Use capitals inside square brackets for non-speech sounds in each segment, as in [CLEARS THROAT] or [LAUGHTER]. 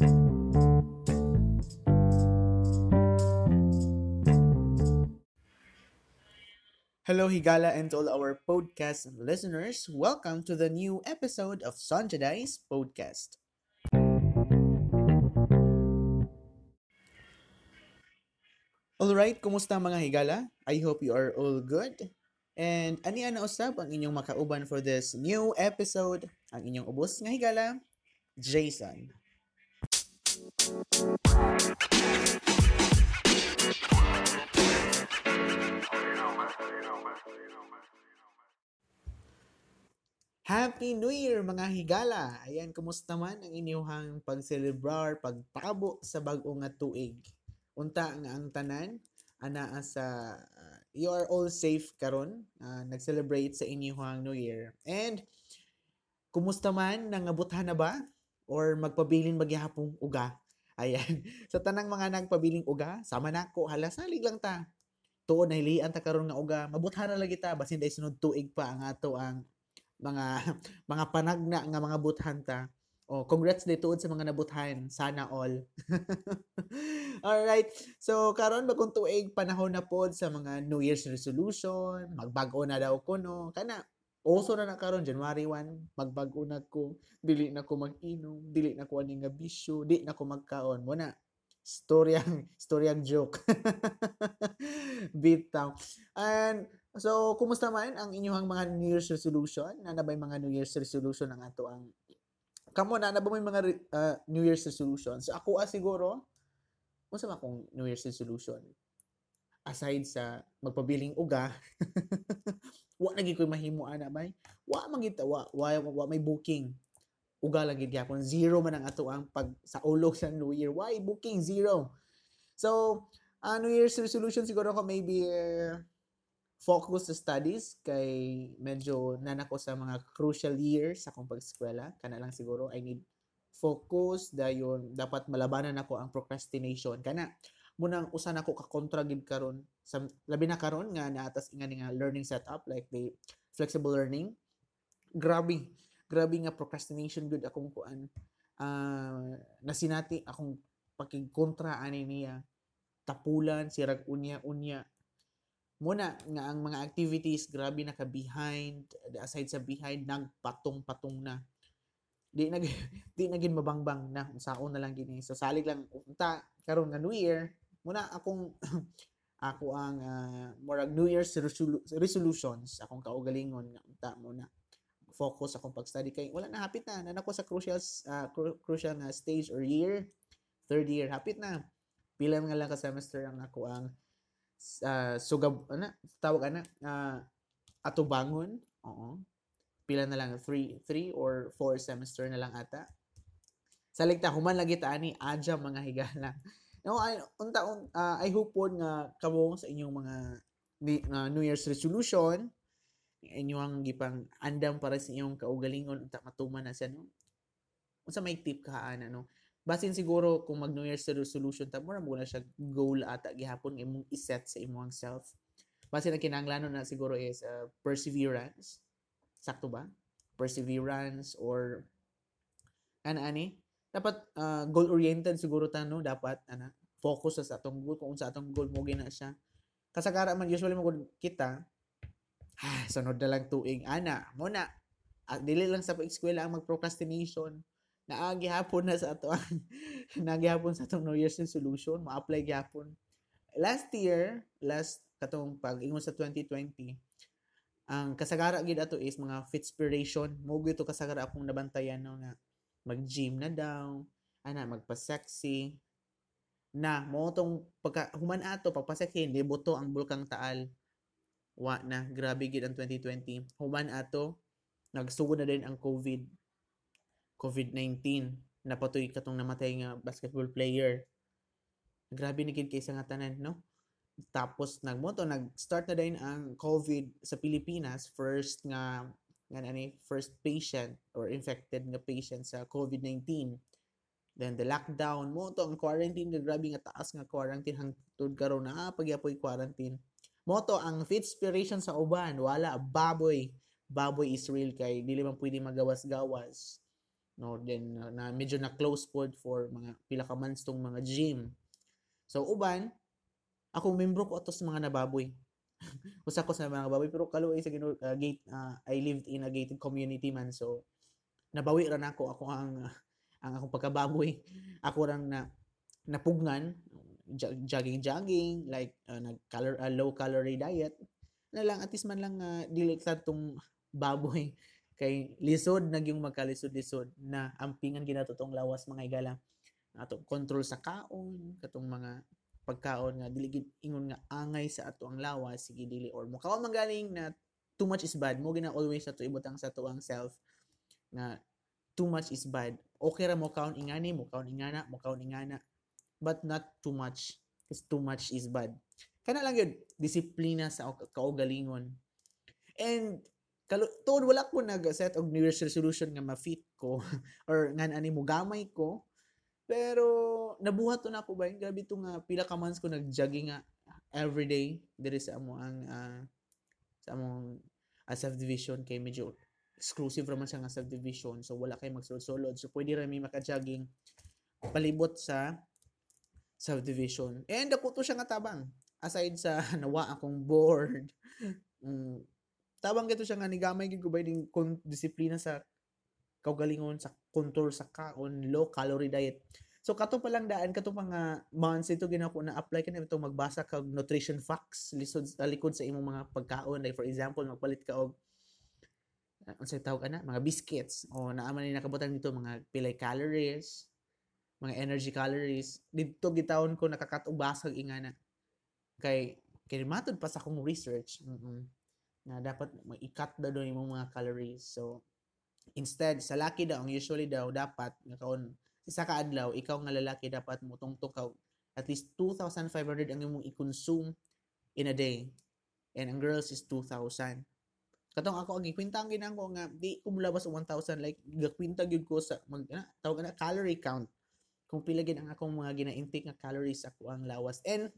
Hello, Higala, and all our podcast listeners. Welcome to the new episode of Sanjadai's podcast. Alright, kumusta mga Higala? I hope you are all good. And ani ana usab ang inyong makauban for this new episode, ang inyong ubos nga Higala, Jason. Happy New Year mga higala! Ayan, kumusta man ang inyong pagselebrar, pagtabo sa bag-o nga tuig. Unta nga ang tanan, ana sa uh, you are all safe karon uh, nag-celebrate sa inyong New Year. And kumusta man nangabuthan na ba or magpabilin magyapong uga? Ayan. [LAUGHS] sa tanang mga nagpabiling uga, sama na ko, hala salig lang ta. Tuon na hilian ta karon nga uga, mabuthan na lagi ta basin day sunod tuig pa ang ato ang mga [LAUGHS] mga panagna nga mga buthan ta. Oh, congrats day tuod sa mga nabuthan. Sana all. [LAUGHS] all right. So karon bagong tuig panahon na pod sa mga New Year's resolution, magbago na daw ko no. Kana Oso na na karon January 1, magbago na ko, dili na ko mag-inom, dili na ko ani nga bisyo, di na ko magkaon. Mo na storyang [LAUGHS] storyang joke. [LAUGHS] Bitaw. And so kumusta man ang inyong mga New Year's resolution? Na na ba mga New Year's resolution ang ato ang Kamo na na ba may mga uh, New Year's resolutions? So, ako ah, siguro unsa man akong New Year's resolution? Aside sa magpabiling uga, [LAUGHS] wa lagi ko mahimo ana bay. Wa man gid wa, wa, wa may booking. Uga lang gid gyapon. Zero man ang ato ang pag sa ulog sa New Year. Why booking zero? So, uh, New Year's resolution siguro ko maybe uh, focus sa studies kay medyo nanako sa mga crucial years sa akong pag-eskwela kana lang siguro I need focus dayon dapat malabanan ako ang procrastination kana munang usa nako ka kontra gid karon. Sa labi na karon nga naatas nga nga learning setup like the flexible learning. Grabe grabe nga procrastination gud akong kuan. Uh, nasinati akong pakigkontra ani niya. Tapulan sirag unya unya muna nga ang mga activities grabe naka behind aside sa behind nagpatong-patong na. Di nag [LAUGHS] di na gin mabangbang na. Saon na lang gini. So salig lang unta karon nga new year muna akong [CLEARS THROAT] ako ang uh, murag new year's resolu- resolutions akong kaugalingon nga unta muna focus akong pag-study kay wala na hapit na. Nanako sa crucial uh, cru- crucial na stage or year third year hapit na. Pila nga lang ka semester ang ako ang uh, sugab ana tawag ana uh, atubangon. Oo. Pila na lang 3 3 or 4 semester na lang ata. Salig ta human lagi ta ani adja mga higala no I unta un, uh, I hope po nga kamo sa inyong mga uh, New Year's resolution inyong gipang andam para sa inyong kaugalingon unta matuman na siya no? Unsa may tip ka ana no? Basin siguro kung mag New Year's resolution ta mo na siya goal ata gihapon imong iset sa imong self. Basin ang kinahanglan na siguro is uh, perseverance. Sakto ba? Perseverance or ana ani dapat uh, goal oriented siguro ta no? Dapat ana focus sa atong goal kung sa atong goal mo gina siya. Kasagara man usually mo kita ah, sunod na lang tuig. Ana mo na at dili lang sa pag-eskwela ang mag-procrastination. Naagi hapon na sa ato [LAUGHS] naagi hapon sa atong New Year's resolution ma-apply gyapon. Last year last katong pag-ingon sa 2020 ang kasagara gid ato is mga fitspiration. Mo gito kasagara akong nabantayan no nga mag-gym na daw ana magpa-sexy. Na mo tong pagka human ato pagpa-sexy hindi buto ang bulkang taal. Wa na grabe gid ang 2020 human ato nagsugod na din ang COVID COVID-19 napatoy katong namatay nga basketball player. Grabe ni kid kaysa nga tanan no? Tapos nagmoto nag-start na din ang COVID sa Pilipinas. First nga nga ani first patient or infected nga patient sa COVID-19 then the lockdown mo to ang quarantine nga grabe nga taas nga quarantine hangtod karon na pagyapoy quarantine. Mo to ang fitspiration sa uban wala baboy. Baboy is real kay dili man pwede magawas-gawas. No then uh, na medyo na close pod for mga pila ka months tong mga gym. So uban ako membro ko atos mga nababoy [LAUGHS] usa ko sa mga baboy pero kaluoy sa uh, gate uh, I lived in a gated community man. So nabawi ra nako ako ang ang akong pagkababoy. [LAUGHS] Ako rang na napugnan jogging jogging like uh, nag color uh, low calorie diet. Na lang at least man lang uh, dili tong baboy. [LAUGHS] Kay lisod nagyong magkalisod-lisod na ampingan ginatutong lawas mga igala. Ato control sa kaon katong mga pagkaon nga dili ingon nga angay sa ato ang lawas sige dili or mo. Kaon magaling na too much is bad. Mo gina always sa to ibutang sa to ang self nga too much is bad. Okay ra mo kaon ingani mo kaon ingana mo kaon ingana but not too much because too much is bad. Kana lang yun disiplina sa kaugalingon. And kalo tuod wala ko nag set og new year's resolution nga ma-fit ko [LAUGHS] or nga ani mo gamay ko pero nabuhat na ako ba? Gabi to nga pila ka months ko nag-jogging nga every day diri sa amo ang uh, sa among uh, subdivision. Kay medyo exclusive raman siya nga subdivision so wala kay magsulod so pwede ra mi maka-jogging palibot sa subdivision. And ako to siya nga tabang. Aside sa [LAUGHS] nawa akong board mm, tabang gito siya nga ni gamay gid ko ding disiplina sa kaugalingon sa control sa kaon low calorie diet. So kato pa lang daan kato nga months ito ginako na apply ka na magbasa kag nutrition facts lisod sa likod sa imong mga pagkaon. Like for example magpalit ka og uh, unsay tawag ana mga biscuits. O naaman ni nakabutan dito mga pilay calories mga energy calories. Dito gitawon ko nakakat og basag ingana kay kay matod pa sa akong research. Mm-hmm na dapat i-cut daw doon yung mga calories. So, instead, sa laki daw, usually daw, dapat, nakaon, isa ka adlaw, ikaw nga lalaki, dapat mo tungtukaw at least 2,500 ang imong i-consume in a day. And ang girls is 2,000. Katong ako, ang ikwinta ang ginang ko nga, di ko mulabas 1,000, like, gakwinta gyud ko sa, mag, na, tawag na, calorie count. Kung pila gid ang akong mga gina-intake nga calories ako ang lawas. And,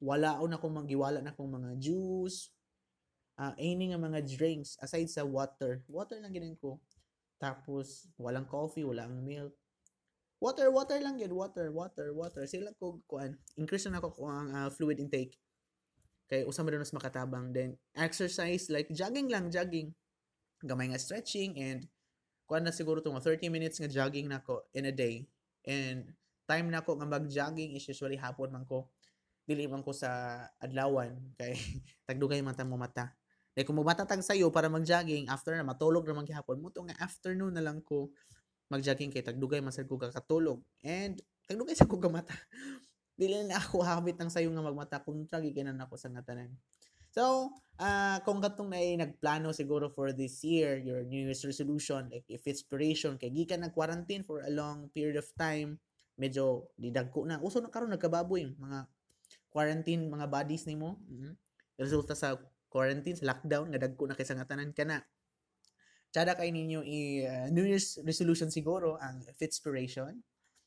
wala ako na akong magiwala na akong mga juice, uh, any nga mga drinks aside sa water. Water lang ginin ko. Tapos, walang coffee, walang milk. Water, water lang yun. Water, water, water. Sila ko, kuan. Increase na ako kung ang uh, fluid intake. Kay usama rin mas makatabang. Then, exercise, like jogging lang, jogging. Gamay nga stretching and kuan na siguro to 30 minutes nga jogging na ko in a day. And time na ko nga mag-jogging is usually hapon man ko. Dili man ko sa adlawan kay [LAUGHS] tagdugay man ta mo mata. Like kung matatag sa'yo para mag-jogging, after na matulog naman gihapon mo, nga afternoon na lang ko mag-jogging kay tagdugay masad ko kakatulog. And tagdugay sa ko gamata. [LAUGHS] Dili na ako habit ng sayo nga magmata kung tragikinan ako sa ngatanan. So, uh, kung katong na nagplano siguro for this year, your New Year's resolution, like if inspiration, kay gikan nag-quarantine for a long period of time, medyo didagko na. Uso na karon nagkababoy, mga quarantine, mga bodies nimo. Mm-hmm. Resulta sa quarantine, lockdown, nga dagko na kay sangatanan ka na. Tsada kay ninyo i uh, New Year's resolution siguro ang Fitspiration.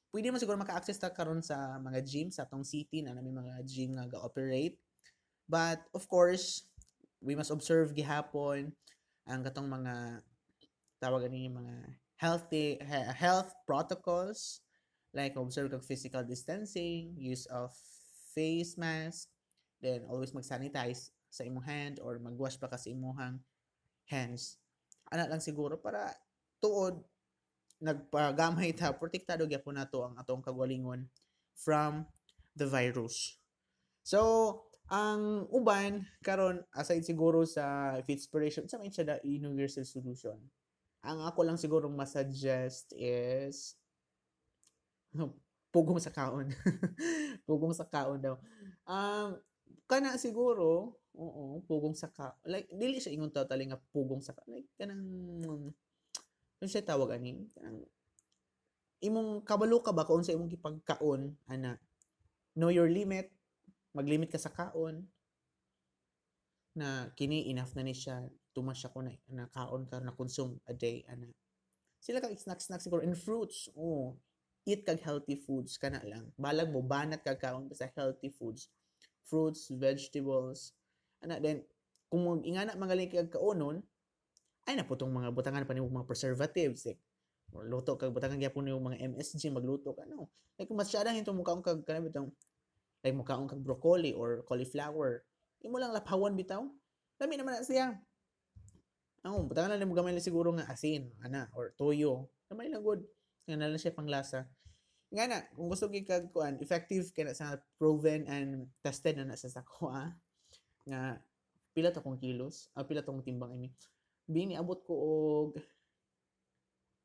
Pwede mo siguro maka-access ta karon sa mga gym sa atong city na may mga gym nga ga-operate. But of course, we must observe gihapon ang katong mga tawagan ninyo mga healthy health protocols like observe kag physical distancing, use of face mask, then always mag-sanitize sa imong hand or magwash pa ka sa imong hands. Ana lang siguro para tuod nagpagamay ta protektado gyapon nato ang atong kagalingon from the virus. So ang uban karon aside siguro sa inspiration sa may siya universal solution ang ako lang siguro masuggest is [LAUGHS] pugong sa kaon. [LAUGHS] Pugong sa kaon daw. Um kana siguro Oo, pugong saka. Like, dili siya ingon totally nga pugong saka. Like, kanang, ano siya tawag ani? Kanang, imong kabalo ka ba kung sa imong gipagkaon, ana, know your limit, maglimit ka sa kaon, na kini enough na ni siya, tumas siya ko na, na kaon ka na consume a day, ana. Sila kag snack snack siguro and fruits. Oh, eat kag healthy foods kana lang. Balag mo banat kag kaon sa healthy foods. Fruits, vegetables, ana then kung ingana mga kag kaunon ay na putong mga butangan pa nimo mga preservatives eh. or luto kag butangan gyapon yung mga MSG magluto ka no like masyadang ito mukhaon kag kanang bitong like mukhaon kag broccoli or cauliflower imo lang lapawan bitaw lami naman na siya Oh, butangan na mo gamay lang siguro nga asin, ana, or toyo. Gamay lang good. Nga na lang siya panglasa. Nga na, kung gusto gyud kag kuan, effective kay na sa proven and tested na na sa sako ah. Nga pila to kong kilos, ah, pila tong timbang ini. Bini abot ko og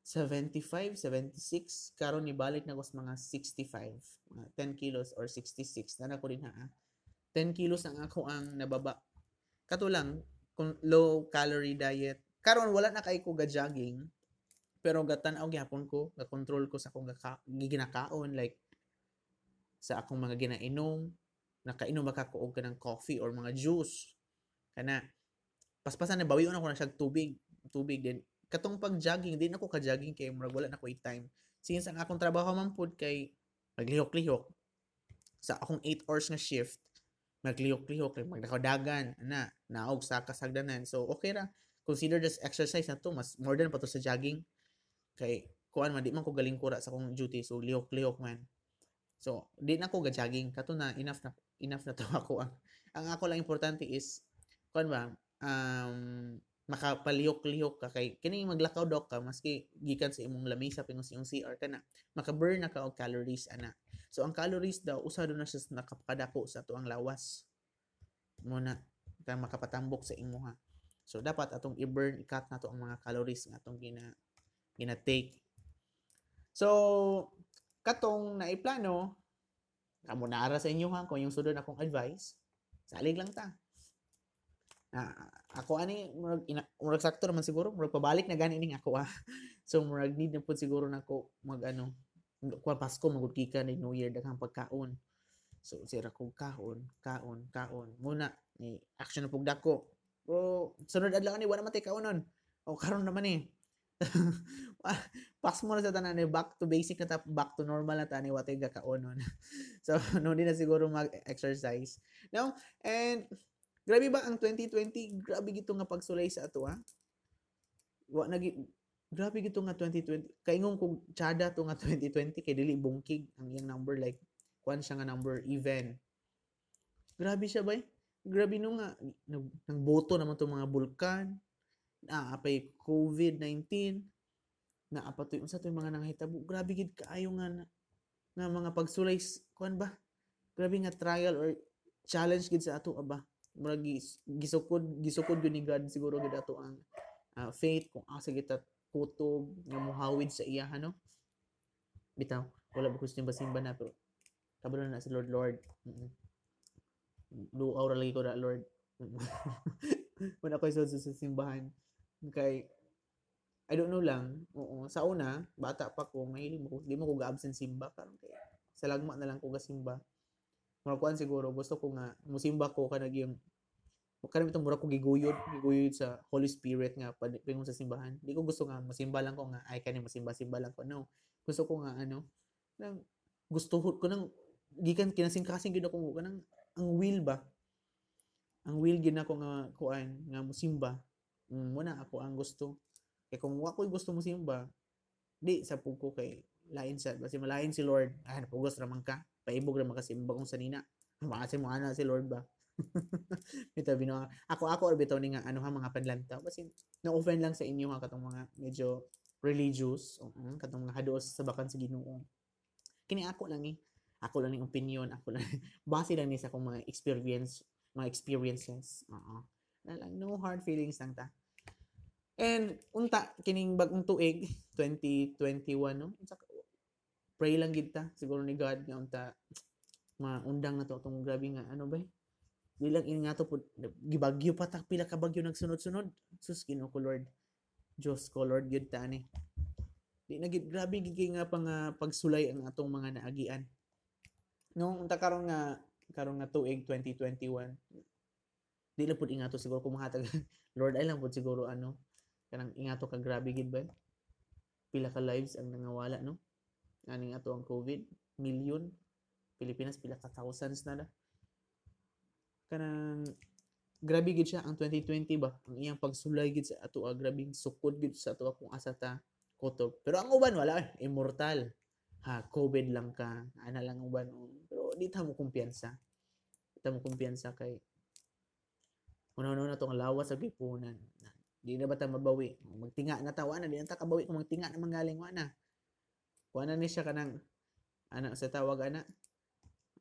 75, 76, karon ni balik na ko sa mga 65, mga 10 kilos or 66. Na ko din ha. ah. 10 kilos ang ako ang nababa. Kato lang, kung low calorie diet. Karon wala na kay ko ga jogging. Pero gatan-aw gyapon ko, ga control ko sa akong ginakaon like sa akong mga ginainom, nakainom ba ko og kanang coffee or mga juice. Kana paspasan na bawi ko na siya tubig, tubig din. Katong pag jogging, di na ko ka jogging kay murag wala na ko time. Since ang akong trabaho man pud kay maglihok-lihok sa akong 8 hours nga shift, maglihok-lihok, like, magdakadagan, ana, naog sa kasagdanan. So, okay ra. Consider this exercise na to, mas more than pa to sa jogging. Kay, kuan man, di man ko galing kura sa akong duty. So, lihok-lihok man. So, di na ko ga-jogging. Kato na, enough na, enough na to. [LAUGHS] Ako. Ang, ang ako lang importante is, kuan ba, um, makapalihok-lihok ka kay kini maglakaw daw ka maski gikan sa imong lamisa pingos imong CR kana maka-burn na ka og calories ana. So ang calories daw usa do na siya sa nakapakadako sa tuang lawas. Muna ka makapatambok sa imuha so dapat atong i-burn i-cut na to ang mga calories nga atong gina gina take so katong naiplano amo naara sa inyo ha kung yung sudod akong advice salig lang ta Ah, ako ani murag ina, murag sakto naman siguro murag pabalik na gani ning ako ah. [LAUGHS] So murag need na pud siguro nako mag ano kuan Pasko magud kika ni New Year daghang pagkaon. So sira kog kaon, kaon, kaon. Muna ni action na pug dako. O sunod adlaw ni wala man tay kaonon. O karon naman eh. [LAUGHS] Pas mo na sa tanan ni back to basic na ta, back to normal na tani watay gakaonon. [LAUGHS] so [LAUGHS] no di na siguro mag-exercise. Now, and Grabe ba ang 2020? Grabe gito nga pagsulay sa ato ha. Wa nagi Grabe gito nga 2020. Kaingon kog tsada to nga 2020 kay dili bungkig ang iyang number like kuan siya nga number even. Grabe siya bay. Grabe no nga nag, nagboto naman to mga bulkan. Na apay COVID-19. Na apa to unsa to yung mga nanghitabo. Grabe gid kaayo nga na, mga pagsulay kuan ba? Grabe nga trial or challenge gid sa ato aba. Murag gis- gisukod gisukod gyud ni God siguro gid ato ang ah, faith kung asa kita kutob nga muhawid sa iya no bitaw wala ba gusto ba simba na pero kabalo na si Lord Lord. Mm luaw ra lagi ko na Lord. [LAUGHS] Wala ko sa simbahan. Kay I don't know lang oo. Sa una bata pa ko mahilig mo di mo ko ga-absent simba karon kay sa lagma na lang ko ga simba mga kuan siguro gusto ko nga musimba ko kanag yung kanang itong mura ko giguyod giguyod sa Holy Spirit nga pingon sa simbahan. Di ko gusto nga masimba lang ko nga ay kani masimba simba lang ko no. Gusto ko nga ano nang gusto ko nang gikan kinasing-kasing gid ako kanang ang will ba? Ang will gid ako nga kuan nga musimba mm, muna ako ang gusto kay kung wa ko'y gusto musimba di sa pug ko kay lain sa basi malain si Lord. Ah napugos raman ka. Paibog ra makasimba kung sanina. Makasi mo ana si Lord ba? [LAUGHS] Bitaw bino ako ako or bitaw ni nga ano ha mga panlantaw kasi na offend lang sa inyo ha katong mga medyo religious o uh, katong mga hados sa bakan sa Ginoo kini ako lang eh. Ako lang ni opinion. Ako lang [LAUGHS] base lang ni sa akong mga experience mga experiences. Oo. Na lang no hard feelings lang ta and unta kining bagong tuig [LAUGHS] 2021 no? Pray lang gid ta siguro ni God nga unta maundang na to atong grabe nga ano ba di lang ini nga to pud gibagyo pa ta pila ka bagyo nagsunod-sunod. Sus Ginoo ko Lord. Diyos ko Lord gyud ta ani di na gid grabe gid nga pang ah, pagsulay ang atong mga naagian. No unta karon nga karon nga tuig 2021 di lang pud ingato siguro kung [LAUGHS] Lord ay lang pud siguro ano kanang ingato ka grabe gid ba pila ka lives ang nangawala no aning ato ang COVID million Pilipinas pila ka thousands na da kanang grabe gid siya ang 2020 ba ang iyang pagsulay gid sa ato ah, grabing sukod gid sa ato kung asa ta kutob. Pero ang uban wala, eh, immortal. Ha, COVID lang ka, ana lang ang uban. oh. Pero di ta mo kumpiyansa. Ta mo kumpiyansa kay Una-una na itong lawas sa gipunan. Di na ba ta mabawi? Magtinga na ta, wala. Di na ta kabawi kung magtinga na manggaling, wala. Wala ni siya kanang, ana sa tawag, ana.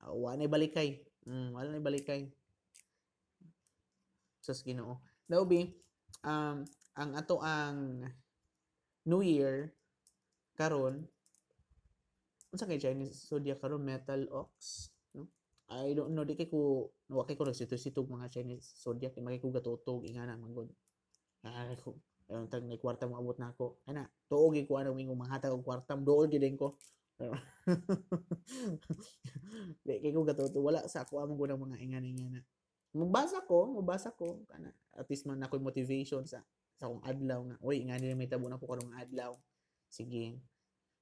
Uh, wala na balikay. Mm, wala na balikay. Sus ginoo. Be, um, ang ato ang New Year, karon unsa kay Chinese zodiac karon metal ox no I don't know di kay ko wa kay ko nagsitog-sitog mga Chinese zodiac kay magay ko gatutog ingana magod ay ko. Ayun tag may kwarta mo abot na ako. Ana tuog ko ano mingong manghatag og kwarta dool gid ko. [LAUGHS] Di kay ko gatutog wala sa ako among gunang mga ingana ingana mabasa ko mabasa ko. Kana at least man ako motivation sa sa akong adlaw nga. Oy ingani may tabo na ko karong adlaw. Sige.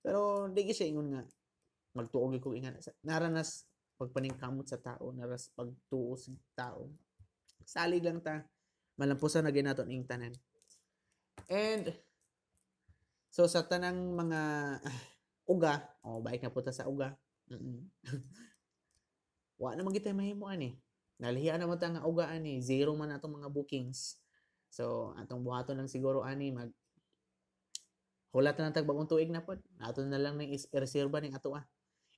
Pero di siya ingon nga magtuog ko ingana Sa- naranas pagpaningkamot sa tao naras pagtuo sa tao. Salig lang ta malampusan na ginaton ing tanan. And so sa tanang mga ah, [SIGHS] uga oh baik na punta sa uga. Mm [LAUGHS] wa na magitay mahimo ani. Nalihian naman ta nga uga ani. Zero man atong mga bookings. So atong buhaton lang siguro ani mag hulat na tag bagong tuig na pod. Ato na lang ning ireserba ning ato ah.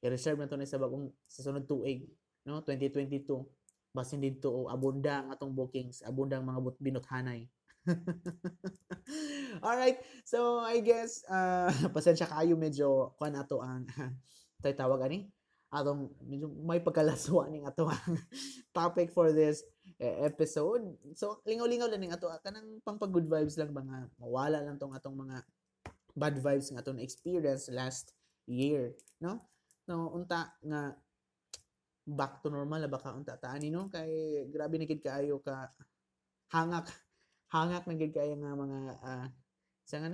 I-reserve na to ni sa bagong sa sunod tuig no? 2022 basin dito o abunda ang atong bookings abunda ang mga but- binuthanay [LAUGHS] Alright, so I guess uh, [LAUGHS] pasensya kayo medyo kuan ato ang [LAUGHS] tay tawag ani atong medyo may pagkalaswa ning ato ang topic for this eh, episode. So lingaw-lingaw lang ning ato kanang pang good vibes lang mga mawala lang tong atong mga bad vibes nga atong experience last year, no? No, unta nga back to normal baka unta taani no? Kay grabe na gid kaayo ka hangak hangak na gid kayo nga mga ah, sa nga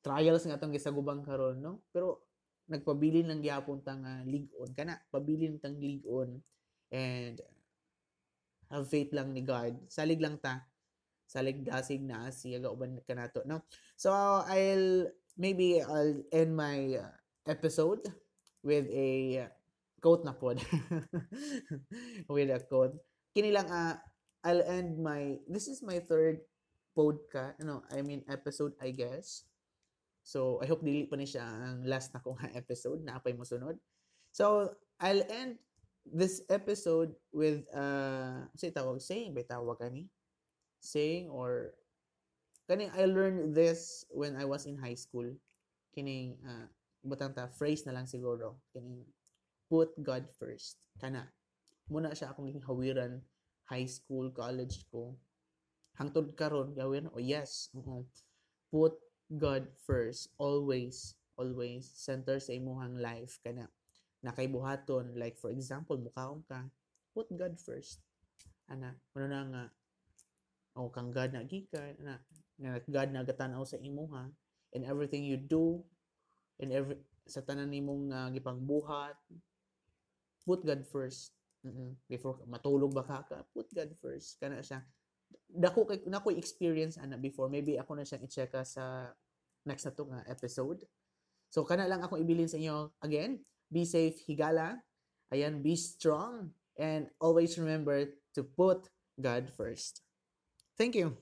trials nga atong gisagubang karon no? Pero nagpabilin lang gyapon ta nga ligon kana pabilin tang ligon and have faith lang ni God. Salig lang ta. Salig dasig na siya uban kanato no? So I'll maybe I'll end my uh, episode with a uh, quote na pod. [LAUGHS] With a quote kini lang ah, I'll end my this is my third podcast ano I mean episode I guess. So I hope dili pa ni siya ang last na kong [LAUGHS] episode na apay mo sunod so I'll end this episode with uh say tawag saying ba tawag kani saying or kani I learned this when I was in high school. Kining uh, butang ta phrase na lang siguro. Kining put God first. Kana muna siya akong hawiran high school college ko. Hangtod karon gawin? Oh yes. Oo. put God first. Always always center sa imuhang life kana nakay buhaton like for example mukaon ka put God first. Ana ano na nga o kang God na gikan ana nga God na gatanaw sa imuha in everything you do in every sa tanan nimong uh, gipangbuhat put God first. Mm-mm. before matulog ba ka put God first. Kana siya. Dako kay nako experience ana before. Maybe ako na siyang i-check sa next na to nga episode. So kana lang akong ibilin sa inyo. Again be safe higala. Ayan be strong. And always remember to put God first. Thank you